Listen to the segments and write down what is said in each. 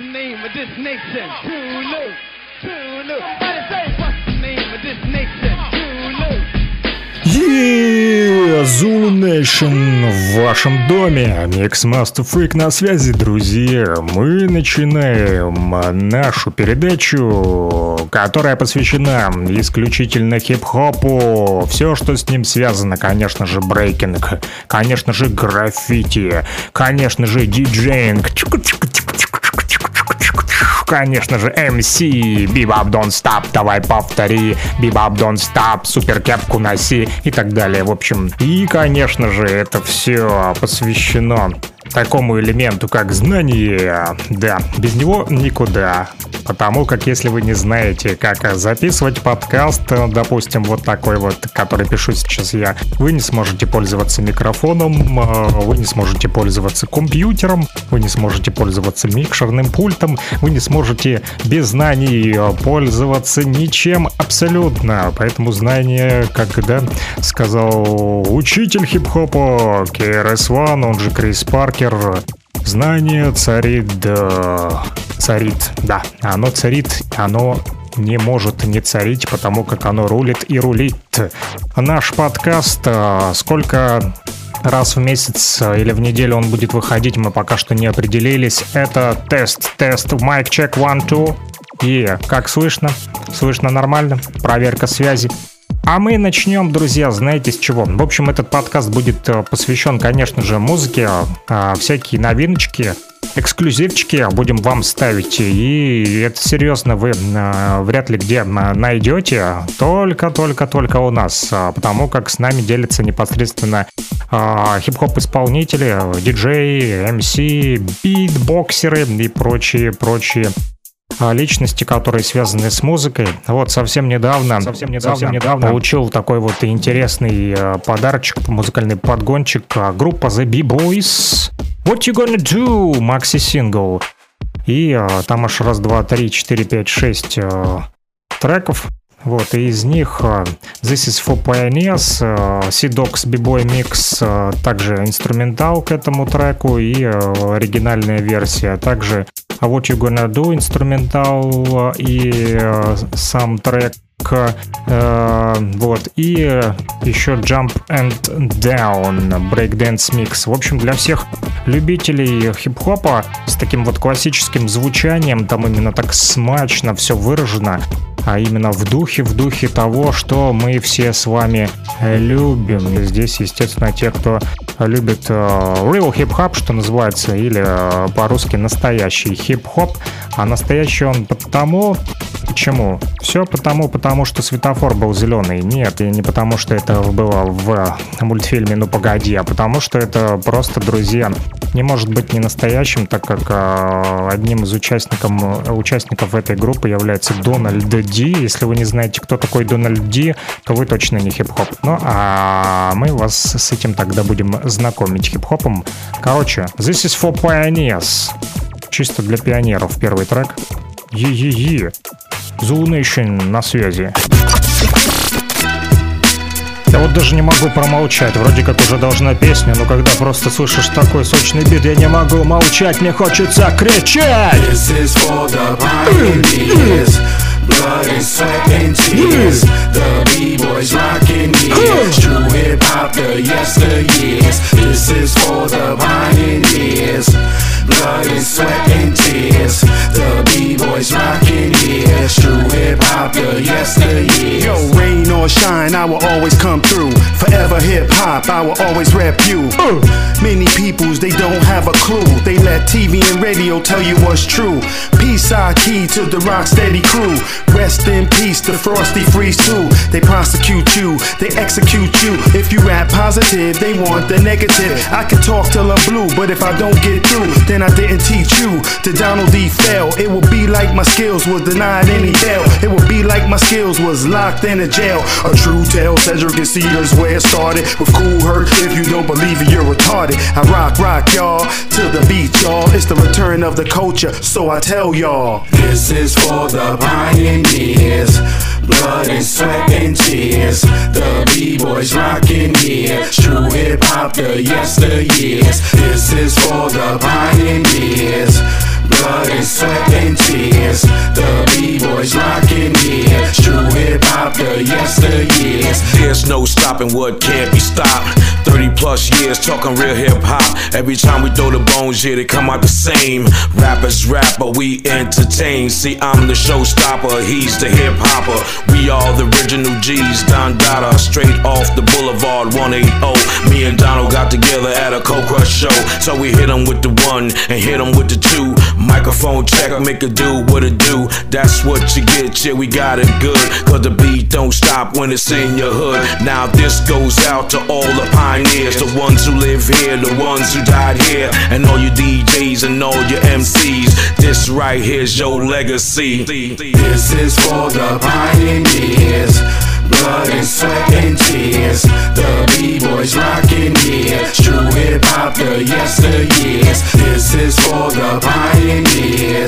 the name of this nation? Zulu, Zulu. Everybody say, what's the name of this nation? Zulu. Yeah, Zulu Nation в вашем доме. Mixmaster Freak на связи, друзья. Мы начинаем нашу передачу, которая посвящена исключительно хип-хопу. Все, что с ним связано, конечно же, брейкинг, конечно же, граффити, конечно же, диджейнг конечно же, MC, Bebop Don't Stop, давай повтори, Bebop Don't Stop, супер кепку носи и так далее. В общем, и, конечно же, это все посвящено такому элементу, как знание. Да, без него никуда. Потому как если вы не знаете, как записывать подкаст, допустим, вот такой вот, который пишу сейчас я, вы не сможете пользоваться микрофоном, э, вы не сможете пользоваться компьютером, вы не сможете пользоваться микшерным пультом, вы не сможете без знаний пользоваться ничем абсолютно. Поэтому знание, как да, сказал учитель хип-хопа KRS-One, он же Крис Паркер, Знание царит, да, царит, да, оно царит, оно не может не царить, потому как оно рулит и рулит. Наш подкаст, а, сколько раз в месяц или в неделю он будет выходить, мы пока что не определились. Это тест, тест, майк чек, one, two. И как слышно? Слышно нормально? Проверка связи. А мы начнем, друзья, знаете с чего? В общем, этот подкаст будет э, посвящен, конечно же, музыке, а, всякие новиночки, эксклюзивчики будем вам ставить. И это серьезно вы э, вряд ли где найдете. Только-только-только у нас. А, потому как с нами делятся непосредственно а, хип-хоп исполнители, диджеи, МС, битбоксеры и прочие-прочие личности, которые связаны с музыкой. Вот совсем недавно, совсем недавно, совсем недавно получил такой вот интересный э, подарочек, музыкальный подгончик. А, группа The B-Boys. What you gonna do? Макси сингл. И э, там аж раз, два, три, четыре, пять, шесть э, треков. Вот, и из них uh, This is for Pioneers, uh, C-Docs B-Boy Mix, uh, также инструментал к этому треку и оригинальная версия. Также What You Gonna Do инструментал и сам трек Uh, вот, и еще Jump and Down, Breakdance Mix. В общем, для всех любителей хип-хопа с таким вот классическим звучанием, там именно так смачно все выражено, а именно в духе, в духе того, что мы все с вами любим. И здесь, естественно, те, кто любит э, real hip-hop, что называется, или э, по-русски настоящий хип-хоп. А настоящий он потому, Почему? Все потому, потому что светофор был зеленый. Нет, и не потому, что это было в мультфильме «Ну погоди», а потому что это просто друзья. Не может быть не настоящим, так как э, одним из участников, участников этой группы является Дональд Ди. Если вы не знаете, кто такой Дональд Ди, то вы точно не хип-хоп. Ну, а мы вас с этим тогда будем знакомить хип-хопом. Короче, This is for Pioneers. Чисто для пионеров первый трек. Е-е-е. Zulu Nation на связи. Я вот даже не могу промолчать, вроде как уже должна песня, но когда просто слышишь такой сочный бит, я не могу молчать, мне хочется кричать! This is for the pioneers. Blood and sweat and tears. The B-boys rocking years. True hip hop, the yesteryears. This is for the pioneers. Blood and sweat and tears. Shine, I will always come through. Hip hop, I will always rap you. Uh. Many peoples, they don't have a clue. They let TV and radio tell you what's true. Peace, I key to the rock steady crew. Rest in peace, the frosty freeze too. They prosecute you, they execute you. If you rap positive, they want the negative. I can talk till I'm blue, but if I don't get through, then I didn't teach you. To Donald D. Fell, it will be like my skills was denied any bail. It will be like my skills was locked in a jail. A true tale, Cedric and Cedars where it started started with cool hurt. If you don't believe it, you're retarded. I rock, rock, y'all, to the beat, y'all. It's the return of the culture, so I tell y'all. This is for the pioneers. Blood and sweat and tears. The B-boys rockin' here. True hip hop, the yesteryears. This is for the pioneers blood and sweat and tears. The B-boys rockin' here. True hip hop, the yesteryears. There's no stopping what can't be stopped. 30 plus years talking real hip hop. Every time we throw the bones, yeah, they come out the same. Rappers rap, but we entertain. See, I'm the showstopper, he's the hip hopper. We all the original G's, Don Dada, straight off the boulevard 180. Me and Donald got together at a Cold Crush show. So we hit him with the one and hit him with the two. Microphone check, make a do what it do. That's what you get, yeah, we got it good. Cause the beat don't stop when it's in your hood. Now this goes out to all the pioneers, the ones who live here, the ones who died here, and all your DJs and all your MCs. This right here's your legacy. This is for the pioneers. Blood and sweat and tears. The B-boys rocking here. True hip hop, the yesteryears. This is for the pioneers.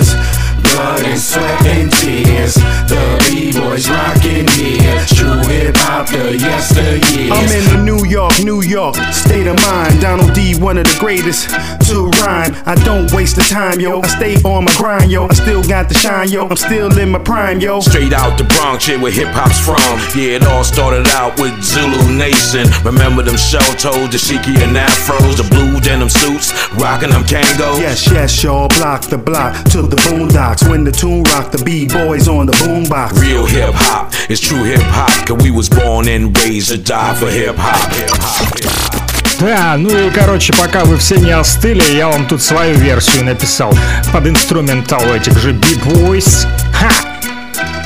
One of the greatest to rhyme. I don't waste the time, yo. I stay on my grind, yo. I still got the shine, yo. I'm still in my prime, yo. Straight out the Bronx, yeah, where hip hop's from. Yeah, it all started out with Zulu Nation. Remember them shell toes, the shiki and afros, the blue denim suits, rocking them Kangos. Yes, yes, y'all block the block to the boondocks. When the tune rock, the B-boys on the boombox. Real hip hop, it's true hip hop, cause we was born and raised to die for hip hop. Hip hop, hip hop. Да, ну и короче, пока вы все не остыли, я вам тут свою версию написал под инструментал этих же B-Boys. Ха!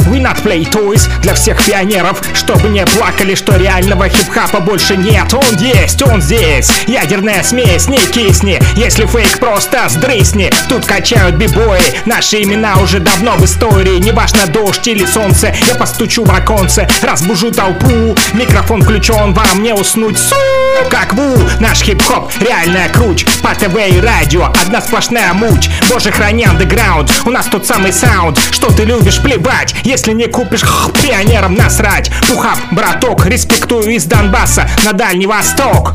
We not play toys для всех пионеров Чтобы не плакали, что реального хип-хапа больше нет. Он есть, он здесь. Ядерная смесь, не кисни. Если фейк, просто сдрысни. Тут качают бибои. Наши имена уже давно в истории. Неважно дождь или солнце Я постучу в оконце, разбужу толпу. Микрофон включен, вам не уснуть. Су, как ву. Наш хип-хоп, реальная круть По ТВ и радио, одна сплошная муть. Боже, храни андеграунд. У нас тот самый саунд. Что ты любишь, плевать Если не купишь, х, пионерам насрать Пухап, браток, респектую из Донбасса На Дальний Восток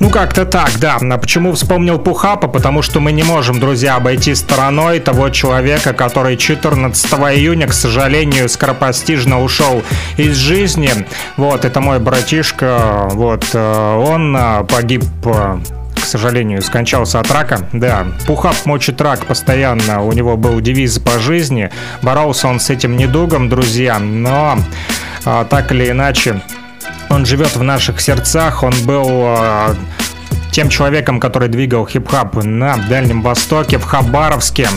ну, как-то так, да. А почему вспомнил Пухапа? Потому что мы не можем, друзья, обойти стороной того человека, который 14 июня, к сожалению, скоропостижно ушел из жизни. Вот, это мой братишка. Вот, э, он э, погиб э, к сожалению, скончался от рака. Да, Пухап мочит рак постоянно, у него был девиз по жизни. Боролся он с этим недугом, друзья, но а, так или иначе он живет в наших сердцах, он был э, тем человеком, который двигал хип-хап на Дальнем Востоке, в Хабаровске.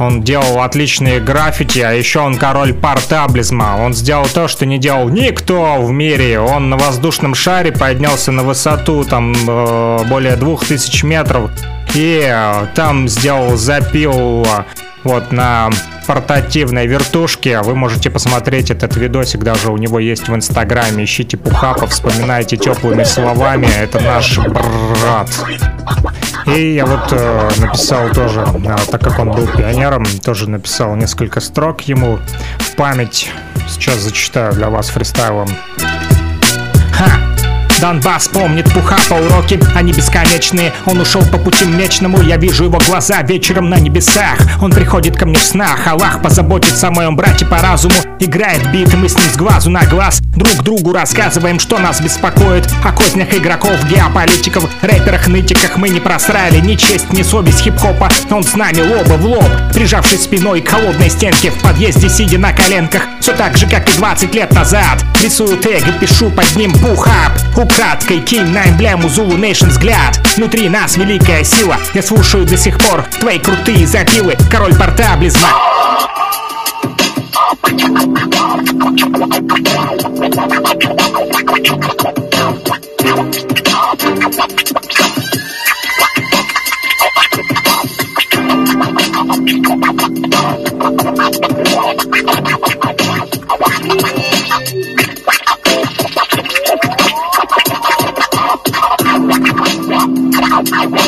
Он делал отличные граффити, а еще он король портаблизма. Он сделал то, что не делал никто в мире. Он на воздушном шаре поднялся на высоту там э, более двух тысяч метров и э, там сделал запил э, вот на портативной вертушке. Вы можете посмотреть этот видосик, даже у него есть в инстаграме. Ищите Пухапа, вспоминайте теплыми словами. Это наш брат. И я вот э, написал тоже, э, так как он был пионером, тоже написал несколько строк ему в память. Сейчас зачитаю для вас фристайлом. Донбасс помнит Пухапа, уроки, они бесконечные. Он ушел по пути млечному, я вижу его глаза вечером на небесах. Он приходит ко мне в снах, Аллах позаботится о моем брате по разуму. Играет биты, мы с ним с глазу на глаз. Друг другу рассказываем, что нас беспокоит. О кознях игроков, геополитиков, рэперах, нытиках Мы не просрали. Ни честь, ни совесть хип-хопа. Он с нами лоба в лоб, прижавшись спиной к холодной стенке В подъезде, сидя на коленках, все так же, как и 20 лет назад. Рисую тег и пишу под ним Пухап украдкой Кинь на эмблему Зулу Нейшн взгляд Внутри нас великая сила. Я слушаю до сих пор твои крутые запилы Король порта близна Thank you. I'm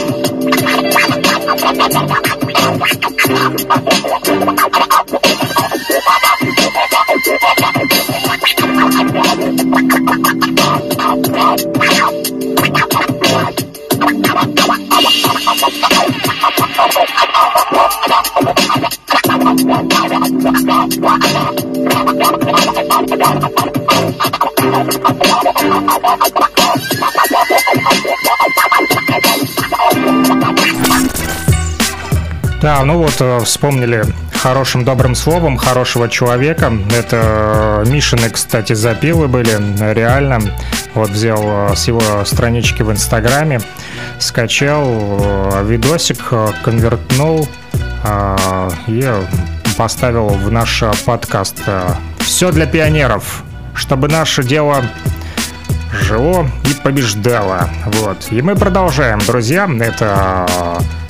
Да, ну вот э, вспомнили хорошим добрым словом хорошего человека. Это э, Мишины, кстати, запилы были, реально. Вот взял э, с его странички в Инстаграме, скачал видосик, конвертнул и поставил в наш подкаст. Все для пионеров, чтобы наше дело жило и побеждало. Вот. И мы продолжаем, друзья. Это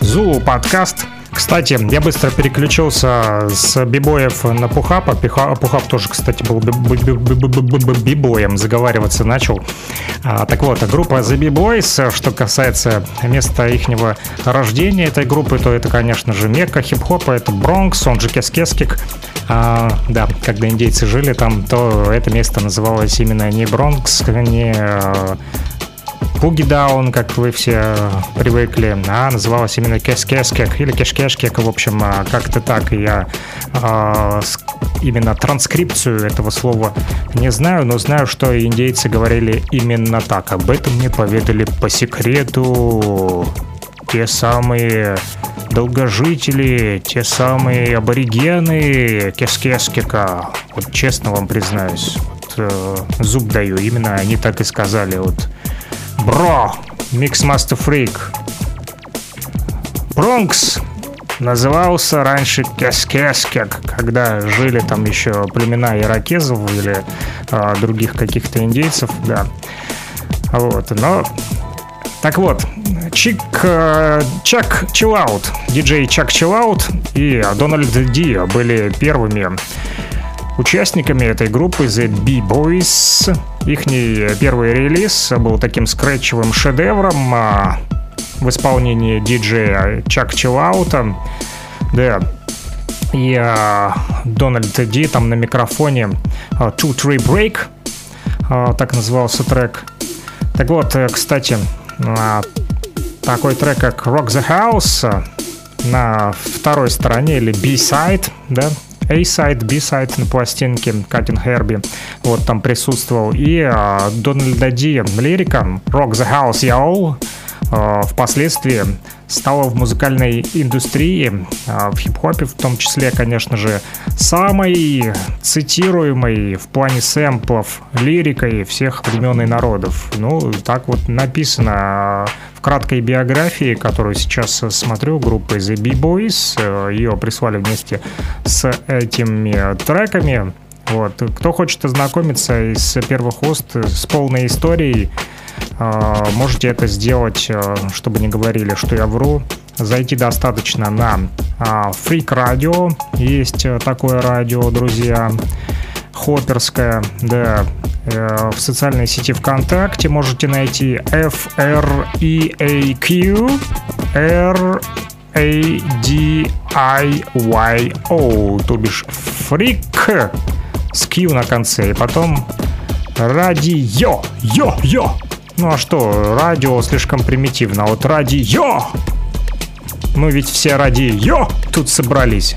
Зулу подкаст. Кстати, я быстро переключился с бибоев на Пухапа. Пухап тоже, кстати, был бибоем, заговариваться начал. А, так вот, группа The B-Boys, что касается места ихнего рождения этой группы, то это, конечно же, Мекка хип-хопа, это Бронкс, он же Кескескик. А, да, когда индейцы жили там, то это место называлось именно не Бронкс, не Буги Даун, как вы все привыкли, а называлась именно Кескескек или Кешкешкек, в общем, а, как-то так. Я э, именно транскрипцию этого слова не знаю, но знаю, что индейцы говорили именно так. Об этом мне поведали по секрету те самые долгожители, те самые аборигены Кескескека. Вот честно вам признаюсь, вот, э, зуб даю, именно они так и сказали. Вот Бро, Mixmaster Freak. Бронкс назывался раньше Кескескек, когда жили там еще племена иракезов или а, других каких-то индейцев, да. Вот, но... Так вот, Чик, э, Чак Чиллаут, диджей Чак Чиллаут и Дональд Ди были первыми участниками этой группы The B-Boys. Их первый релиз был таким скретчевым шедевром а, в исполнении диджея Чак Чиллаута. Да, и а, Дональд Ди там на микрофоне а, Two Tree Break, а, так назывался трек. Так вот, э, кстати, а, такой трек, как Rock the House на второй стороне или B-side, да, A-сайд, B-сайд на пластинке Катин Херби. Вот там присутствовал. И э, Дональда Ди лирика Rock the House Y'all э, впоследствии стала в музыкальной индустрии, э, в хип-хопе в том числе, конечно же, самой цитируемой в плане сэмплов лирикой всех времен и народов. Ну, так вот написано краткой биографии, которую сейчас смотрю, группы The B-Boys. Э, Ее прислали вместе с этими треками. Вот. Кто хочет ознакомиться из первых уст с полной историей, э, можете это сделать, э, чтобы не говорили, что я вру. Зайти достаточно на Freak Radio. Есть такое радио, друзья. Хопперская, да, Э, в социальной сети ВКонтакте можете найти F-R-E-A-Q R A-D-I-Y-O, то бишь фрик с Q на конце, и потом радио, йо-йо. Ну а что, радио слишком примитивно, а вот радио. Мы ведь все радио тут собрались.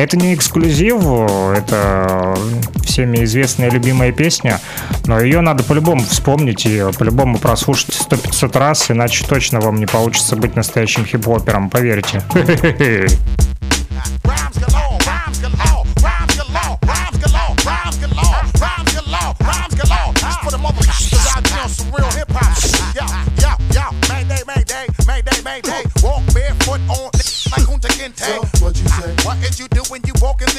Это не эксклюзив, это всеми известная любимая песня, но ее надо по-любому вспомнить и по-любому прослушать сто 500 раз, иначе точно вам не получится быть настоящим хип-хопером, поверьте.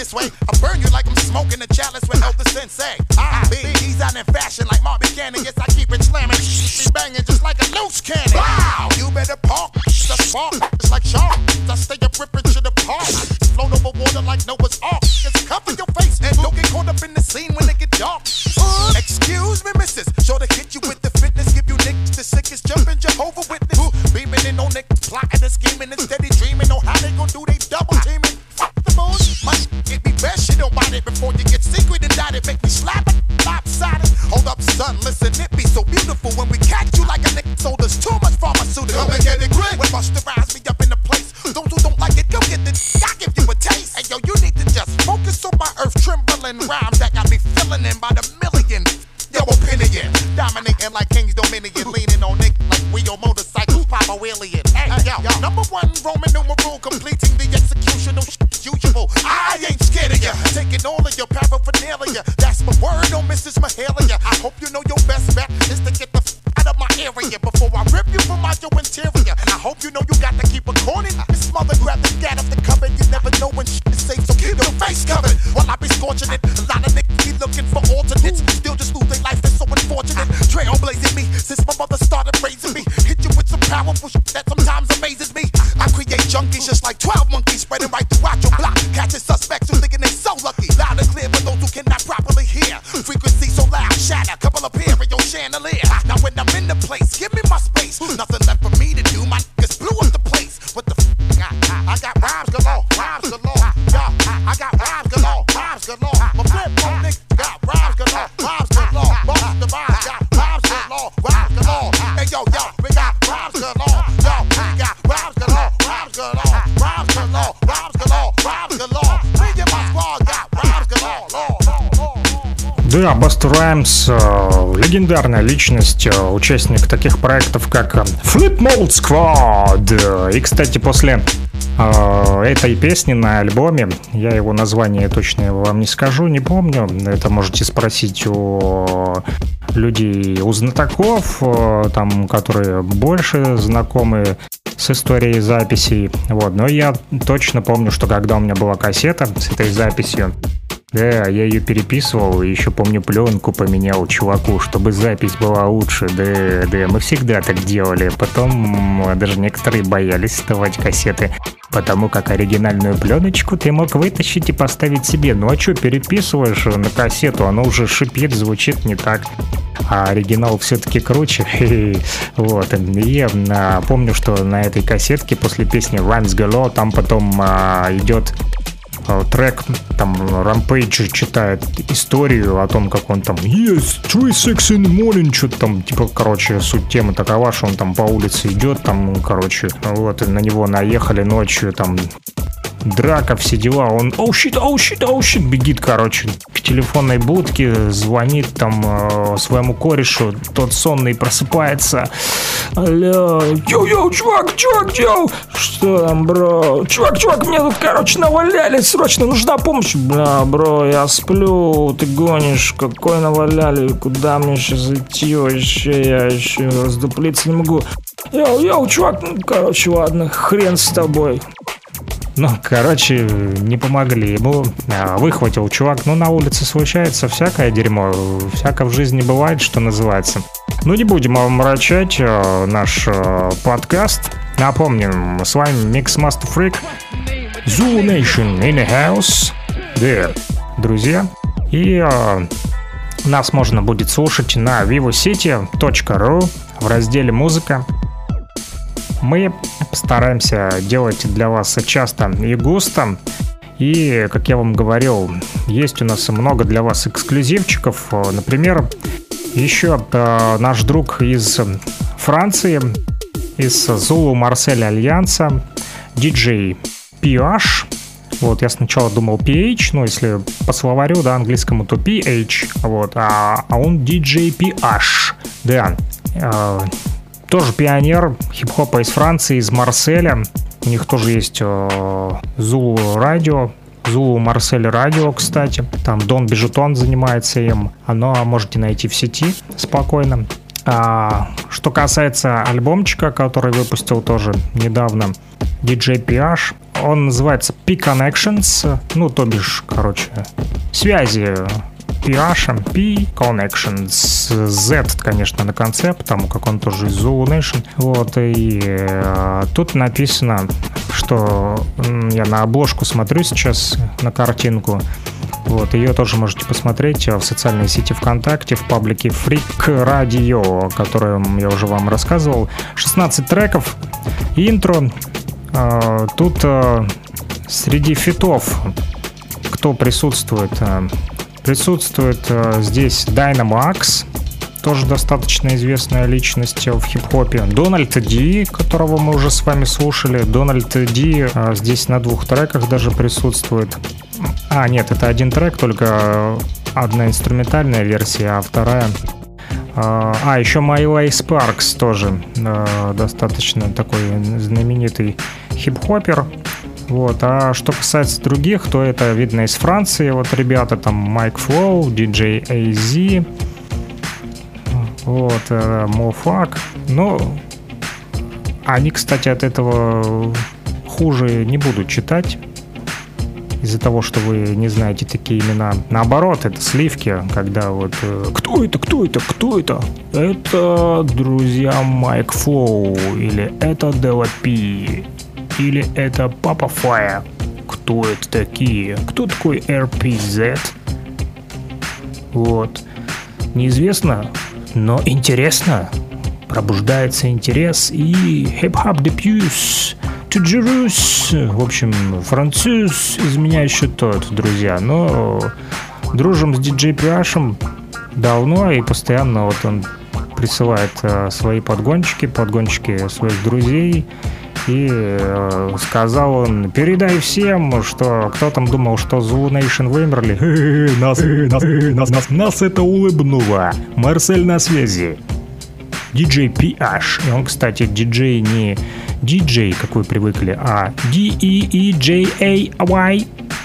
This way. I burn you like I'm smoking a chalice with Elder Sensei. I be he's out in fashion like Marvin Cannon. Yes, I keep it slamming. Be banging just like a loose cannon. Wow, you better park the spark. It's like shark. I stay up ripping to the park. Float over water like Noah's Ark. Just cover your face and don't get caught up in the scene when it get dark. Баста Раймс, э, легендарная личность, э, участник таких проектов, как э, Flip Mode Squad. И, кстати, после этой песни на альбоме, я его название точно вам не скажу, не помню, это можете спросить у людей, у знатоков, там, которые больше знакомы с историей записей. Вот. Но я точно помню, что когда у меня была кассета с этой записью, да, я ее переписывал, еще помню пленку поменял чуваку, чтобы запись была лучше. Да, да, мы всегда так делали. Потом м, даже некоторые боялись вставать кассеты, потому как оригинальную пленочку ты мог вытащить и поставить себе. Ну а что, переписываешь на кассету, оно уже шипит, звучит не так. А оригинал все-таки круче. Вот. И а, помню, что на этой кассетке после песни Rhymes Galore там потом а, идет трек, там Rampage читает историю о том, как он там Yes, three six in the morning, что-то там, типа, короче, суть темы такова, что он там по улице идет, там, короче, вот, на него наехали ночью, там, драка, все дела, он oh shit, oh shit, oh shit, бегит, короче, к телефонной будке, звонит там э, своему корешу, тот сонный просыпается, алло, йоу-йоу, чувак, чувак, йоу, что там, бро, чувак, чувак, мне тут, короче, наваляли, срочно нужна помощь, бля, бро, я сплю, ты гонишь, какой наваляли, куда мне сейчас идти вообще, я еще раздуплиться не могу, йоу, йоу, чувак, ну, короче, ладно, хрен с тобой, ну, короче, не помогли ему. А, Выхватил чувак. Ну, на улице случается всякое дерьмо. Всяко в жизни бывает, что называется. Ну, не будем омрачать э, наш э, подкаст. Напомним, с вами Mix Master Freak, Zoo Nation in the house. Да, друзья. И э, нас можно будет слушать на vivocity.ru в разделе «Музыка». Мы постараемся делать для вас часто и густо. И, как я вам говорил, есть у нас много для вас эксклюзивчиков. Например, еще э, наш друг из Франции, из Zulu Марсель Альянса, диджей PH. Вот, я сначала думал PH, ну, если по словарю, да, английскому, то PH, вот, а, а он DJ PH, да, э, тоже пионер хип-хопа из Франции, из Марселя. У них тоже есть э, Zulu радио, Zulu Марсель радио, кстати. Там Дон Бежетон занимается им. Оно можете найти в сети спокойно. А, что касается альбомчика, который выпустил тоже недавно, DJ PH, он называется P-Connections, ну, то бишь, короче, связи PH, P Connections, Z, конечно, на конце, потому как он тоже из Zulu Nation. Вот, и э, тут написано, что я на обложку смотрю сейчас, на картинку, вот, ее тоже можете посмотреть в социальной сети ВКонтакте, в паблике Freak Radio, о котором я уже вам рассказывал. 16 треков, интро, А, Тут а, среди фитов кто присутствует? Присутствует а, здесь Dynamo Axe, тоже достаточно известная личность в хип-хопе. Дональд Ди, которого мы уже с вами слушали. Дональд Ди а, здесь на двух треках даже присутствует. А, нет, это один трек, только одна инструментальная версия, а вторая... А, еще Майлай Спаркс тоже достаточно такой знаменитый хип-хопер. Вот. А что касается других, то это видно из Франции. Вот ребята там Майк Флоу, DJ AZ, вот, э, Мофак. Ну, они, кстати, от этого хуже не будут читать из-за того, что вы не знаете такие имена. Наоборот, это сливки, когда вот э, «Кто это? Кто это? Кто это?» Это, друзья, Майк Флоу, или это Дела Пи, или это Папа Фая. Кто это такие? Кто такой RPZ? Вот. Неизвестно, но интересно. Пробуждается интерес и хип-хоп депьюс. Туджерус. В общем, француз из меня еще тот, друзья. Но дружим с диджей Пиашем давно и постоянно вот он присылает э, свои подгончики, подгончики своих друзей. И э, сказал он, передай всем, что кто там думал, что Zulu Nation вымерли. Нас, нас, нас, нас, нас это улыбнуло. Марсель на связи. Диджей PH. И он, кстати, диджей не диджей, как вы привыкли, а D-E-E-J-A-Y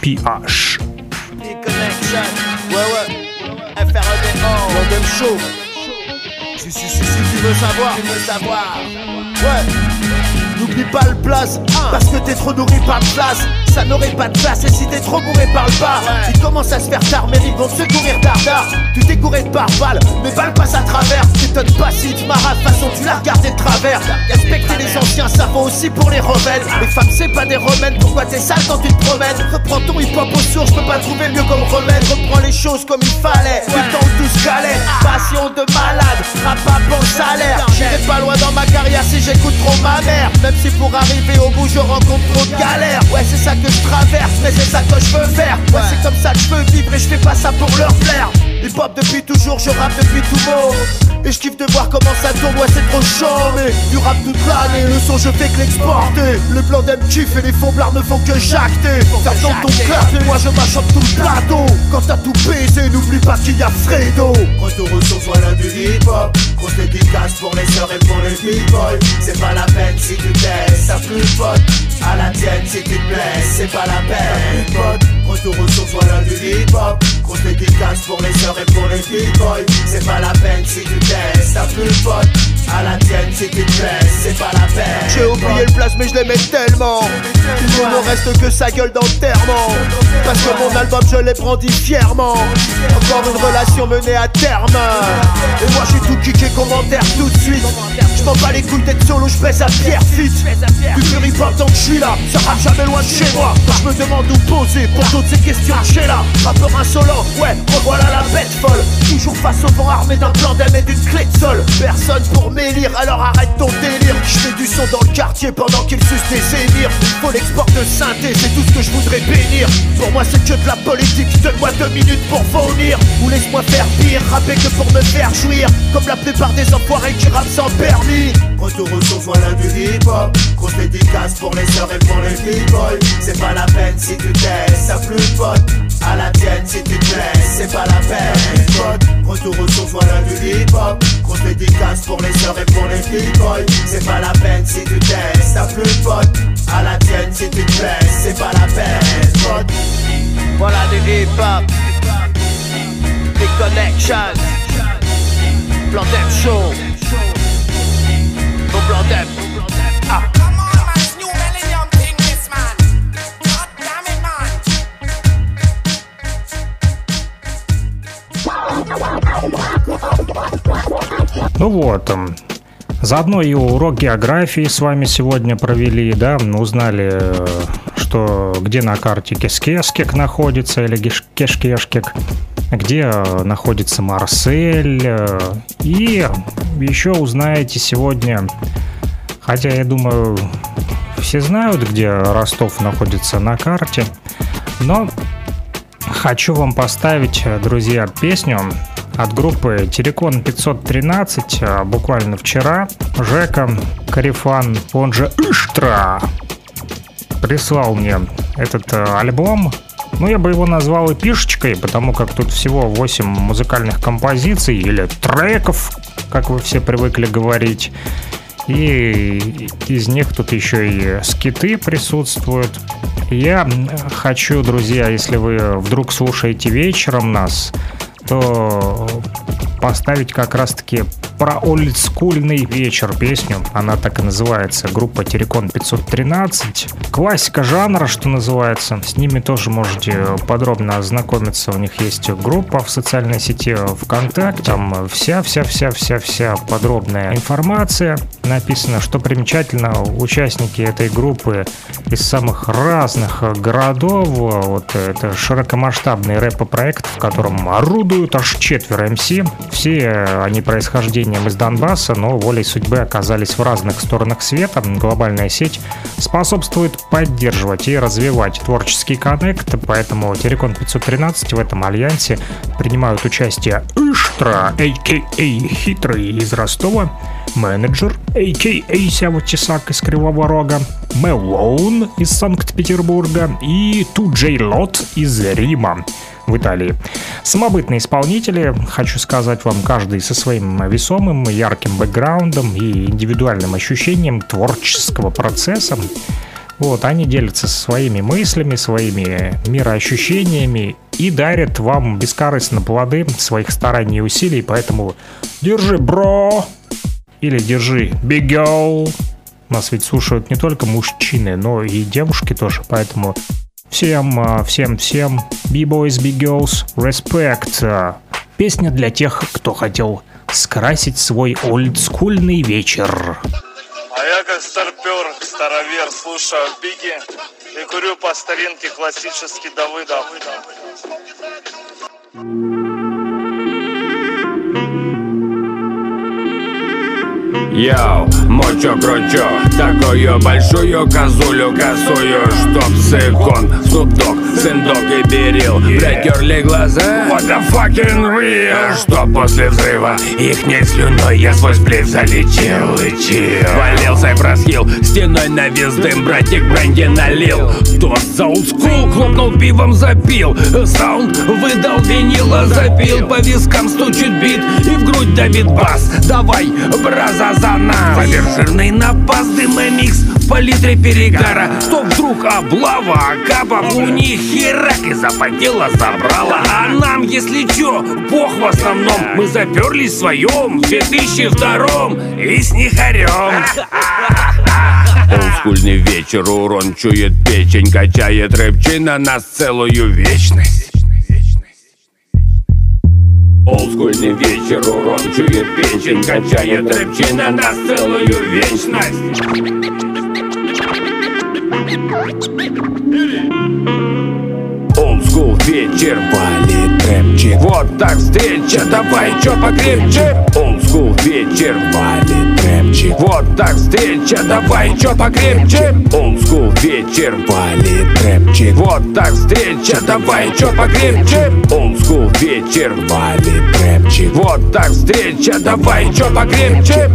PH. Si, si, si, si, tu veux savoir. Tu veux savoir. Ouais. N'oublie pas le place, parce que t'es trop nourri par place. Ça n'aurait pas de place, et si t'es trop bourré par le bar, il commence à se faire tard, mais ils vont se courir dardard. Tu t'es gouré de par balle, mais balle passe à travers. T'étonnes pas si tu m'arras, de façon tu l'as regardé de travers. Respecter les anciens, ça vaut aussi pour les rebelles. Les femmes, c'est pas des remèdes, pourquoi t'es sale quand tu te promènes? Reprends ton hip-hop au sourd, je peux pas trouver mieux comme remède. Reprends les choses comme il fallait, du temps où tout se calait. Passion de malade, rap pas bon salaire. J'irai pas loin dans ma carrière si j'écoute trop ma mère. Même si pour arriver au bout je rencontre trop de galères. Ouais, c'est ça que je traverse, mais c'est ça que je veux faire. Ouais, c'est comme ça que je veux vivre et je fais pas ça pour leur plaire. Hip hop depuis toujours, je rappe depuis tout beau. Et je kiffe de voir comment ça tourne, ouais c'est trop chaud Mais du rap toute l'année, le son je fais que l'exporter Le blanc d'aime et les fomblards ne font que jacter Faire dans ton cœur, mais moi je m'achète tout le plateau Quand t'as tout baisé, n'oublie pas qu'il y a Fredo. Retour aux sources, voilà du hip-hop. Grosse dédicace pour les sœurs et pour les big boys C'est pas la peine si tu t'aimes, ça plus pote À la tienne si tu te blesses, c'est pas la peine. Pote Retour aux sources, voilà du hip-hop. Grosse dédicace pour les sœurs et pour les big boys C'est pas la peine si tu t'aimes, ça plus pote À la tienne si tu te blesses, c'est pas la peine. J'ai oublié le place mais je l'aimais tellement. Il ne me reste que sa gueule d'enterrement. Parce que mon album je l'ai brandi Encore une relation menée à terme. Et moi suis tout kické commentaire tout de suite. Je m'en bats les couilles d'être solo, je pèse à pierre fit Du fury pop tant que je suis là Ça rappe jamais loin de chez moi. Je me demande où poser pour toutes ces questions que j'ai là. Rappeur insolent, ouais, revoilà la bête folle. Toujours face au vent armé d'un plan d'aime et d'une clé de sol. Personne pour m'élire, alors arrête ton délire. Je fais du son dans le quartier pendant qu'il suce des émirs Faut l'export de synthé, c'est tout ce que je voudrais bénir. Pour moi c'est que de la politique, donne-moi deux minutes pour vomir. Ou laisse-moi faire pire, rapper que pour me faire jouir. Comme la plupart des enfoirés qui rappent sans permis. Retour aux sources, voilà du hip-hop. Grosse dédicace pour les sœurs et pour les big boys C'est pas la peine si tu t'aimes, ça plus pote À la tienne si tu te blesses, c'est pas la peine. Pote Retour aux sources, voilà du hip-hop. Grosse dédicace pour les sœurs et pour les big boys C'est pas la peine si tu t'aimes, ça plus pote À la tienne si tu te blesses, c'est pas la peine Voilà du hip-hop Big Connection Plan Show Mon plan Ah. Ну вот, заодно и урок географии с вами сегодня провели, да, узнали, э, что где на карте Кескескек находится или Кешкешкек, где э, находится Марсель, э, и еще узнаете сегодня, хотя я думаю, все знают, где Ростов находится на карте. Но хочу вам поставить, друзья, песню от группы Терекон 513 а, буквально вчера. Жека Карифан, он же Иштра, прислал мне этот э, альбом. Ну, я бы его назвал эпишечкой, потому как тут всего 8 музыкальных композиций или треков, как вы все привыкли говорить. И из них тут еще и скиты присутствуют. Я хочу, друзья, если вы вдруг слушаете вечером нас, то поставить как раз-таки про олдскульный вечер песню. Она так и называется. Группа Терекон 513. Классика жанра, что называется. С ними тоже можете подробно ознакомиться. У них есть группа в социальной сети ВКонтакте. Там вся-вся-вся-вся-вся подробная информация написано, что примечательно, участники этой группы из самых разных городов. Вот это широкомасштабный рэп-проект, в котором орудуют аж четверо МС. Все они происхождением из Донбасса, но волей судьбы оказались в разных сторонах света. Глобальная сеть способствует поддерживать и развивать творческий коннект, поэтому Телекон 513 в этом альянсе принимают участие Иштра, а.к.а. Хитрый из Ростова, менеджер, а.к.а. Сява Тесак из Кривого Рога, Мелоун из Санкт-Петербурга и Туджей Лот из Рима в Италии. Самобытные исполнители, хочу сказать вам, каждый со своим весомым, ярким бэкграундом и индивидуальным ощущением творческого процесса. Вот, они делятся своими мыслями, своими мироощущениями и дарят вам бескорыстно плоды своих стараний и усилий, поэтому держи, бро! Или держи, big girl! Нас ведь слушают не только мужчины, но и девушки тоже, поэтому Всем, а, всем, всем, B-boys, B-girls, respect. Песня для тех, кто хотел скрасить свой олдскульный вечер. А я как старпер, старовер, слушаю Биги и курю по старинке классический Давыдов. Yo, Йоу, мочо-крочо, такую большую козулю косую, чтоб сыкон, снупдог, сындок и берил, протерли глаза, what the fucking real, что после взрыва? Ихней слюной я свой сплив залечил, лечил. Валился и просхил, стеной навис дым, братик бренди налил, тост за олдскул, хлопнул пивом, запил, саунд выдал винила, запил, по вискам стучит бит и в грудь давит бас, давай, браза, за нас Поверженный напас, дыма микс в палитре перегара. Что вдруг облава, капа у них херак и запотела забрала. А нам, если чё, бог в основном. Мы заперлись в своем 2002 и с них орём Олдскульный вечер, урон чует печень Качает рэпчина нас целую вечность Олдскульный вечер, урон чует печень Качает рэпчина нас целую вечность. Олдскул вечер, валит рэпчик Вот так встреча, давай чё покрепче. Олдскул вечер, валит рэпчик Вот так встреча, давай чё покрепче. Олдскул вечер, валит рэпчик Вот так встреча, давай чё покрепче. Олдскул вечер, валит рэпчик Вот так встреча, давай чё покрепче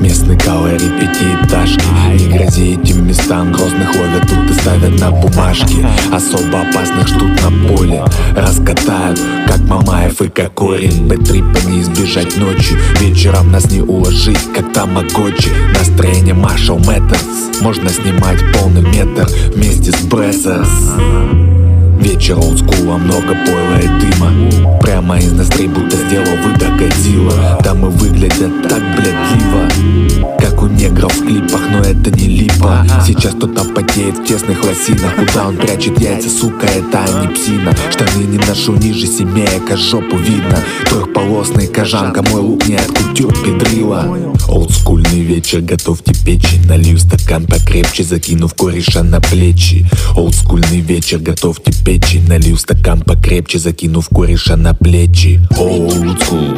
Местный калори пятиэтажки Не грози этим местам Грозных ловят тут и ставят на бумажке Особо опасных ждут на поле Раскатают, как Мамаев и Кокорин Бэтрипа не избежать ночью Вечером нас не уложить, как тамагочи. Настроение Маршал Мэттерс Можно снимать полный метр Вместе с Брэзерс Вечер олдскула, много пойла и дыма. Прямо из ноздрей будто сделал выдох Годзилла Дамы выглядят так блядливо Как у негров в клипах, но это не липа. Сейчас кто-то потеет в тесных лосинах. Куда он прячет яйца, сука, это не псина. Штаны не ношу ниже семейка, жопу видно. Трехполосный кожанка, мой лук не от кутюр педрила. Олдскульный вечер, готовьте печень Налью стакан покрепче, закинув кореша на плечи. Олдскульный вечер, готовьте печень Налью стакан покрепче, закинув кореша на плечи. Олдскул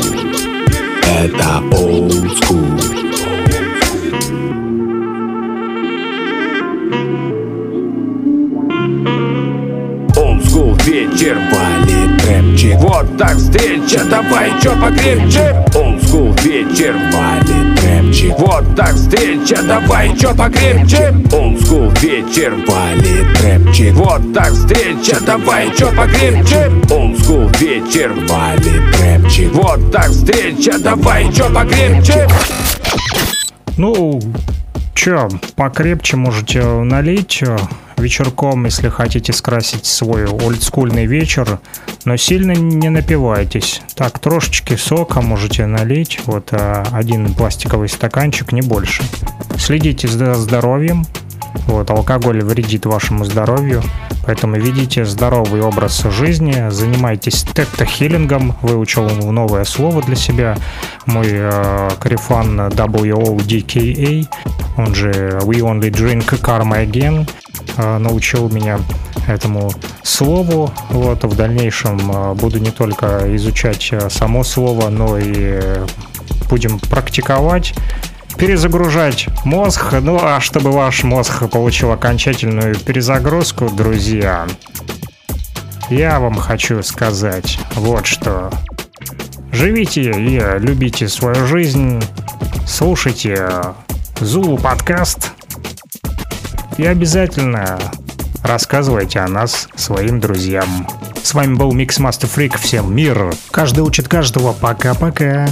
Это олдскул вечер Валит рэпчик Вот так встреча, давай чё покрепче. School вечер Валит рэпчик Вот так встреча, давай чё покрепче. School вечер Валит рэпчик Вот так встреча, давай чё покрепче. School вечер Валит рэпчик Вот так встреча, давай чё покрепче. Ну, чё, покрепче можете налить вечерком, если хотите скрасить свой олдскульный вечер, но сильно не напивайтесь. Так, трошечки сока можете налить, вот э, один пластиковый стаканчик, не больше. Следите за здоровьем, вот, алкоголь вредит вашему здоровью, поэтому ведите здоровый образ жизни, занимайтесь тета-хиллингом, выучил новое слово для себя, мой э, корефан WODKA, он же We Only Drink Karma Again, научил меня этому слову. Вот, в дальнейшем э, буду не только изучать э, само слово, но и э, будем практиковать перезагружать мозг. Ну а чтобы ваш мозг получил окончательную перезагрузку, друзья, я вам хочу сказать вот что. Живите и любите свою жизнь, слушайте Зулу подкаст и обязательно рассказывайте о нас своим друзьям. С вами был Микс Мастер Фрик. Всем мир. Каждый учит каждого. Пока-пока.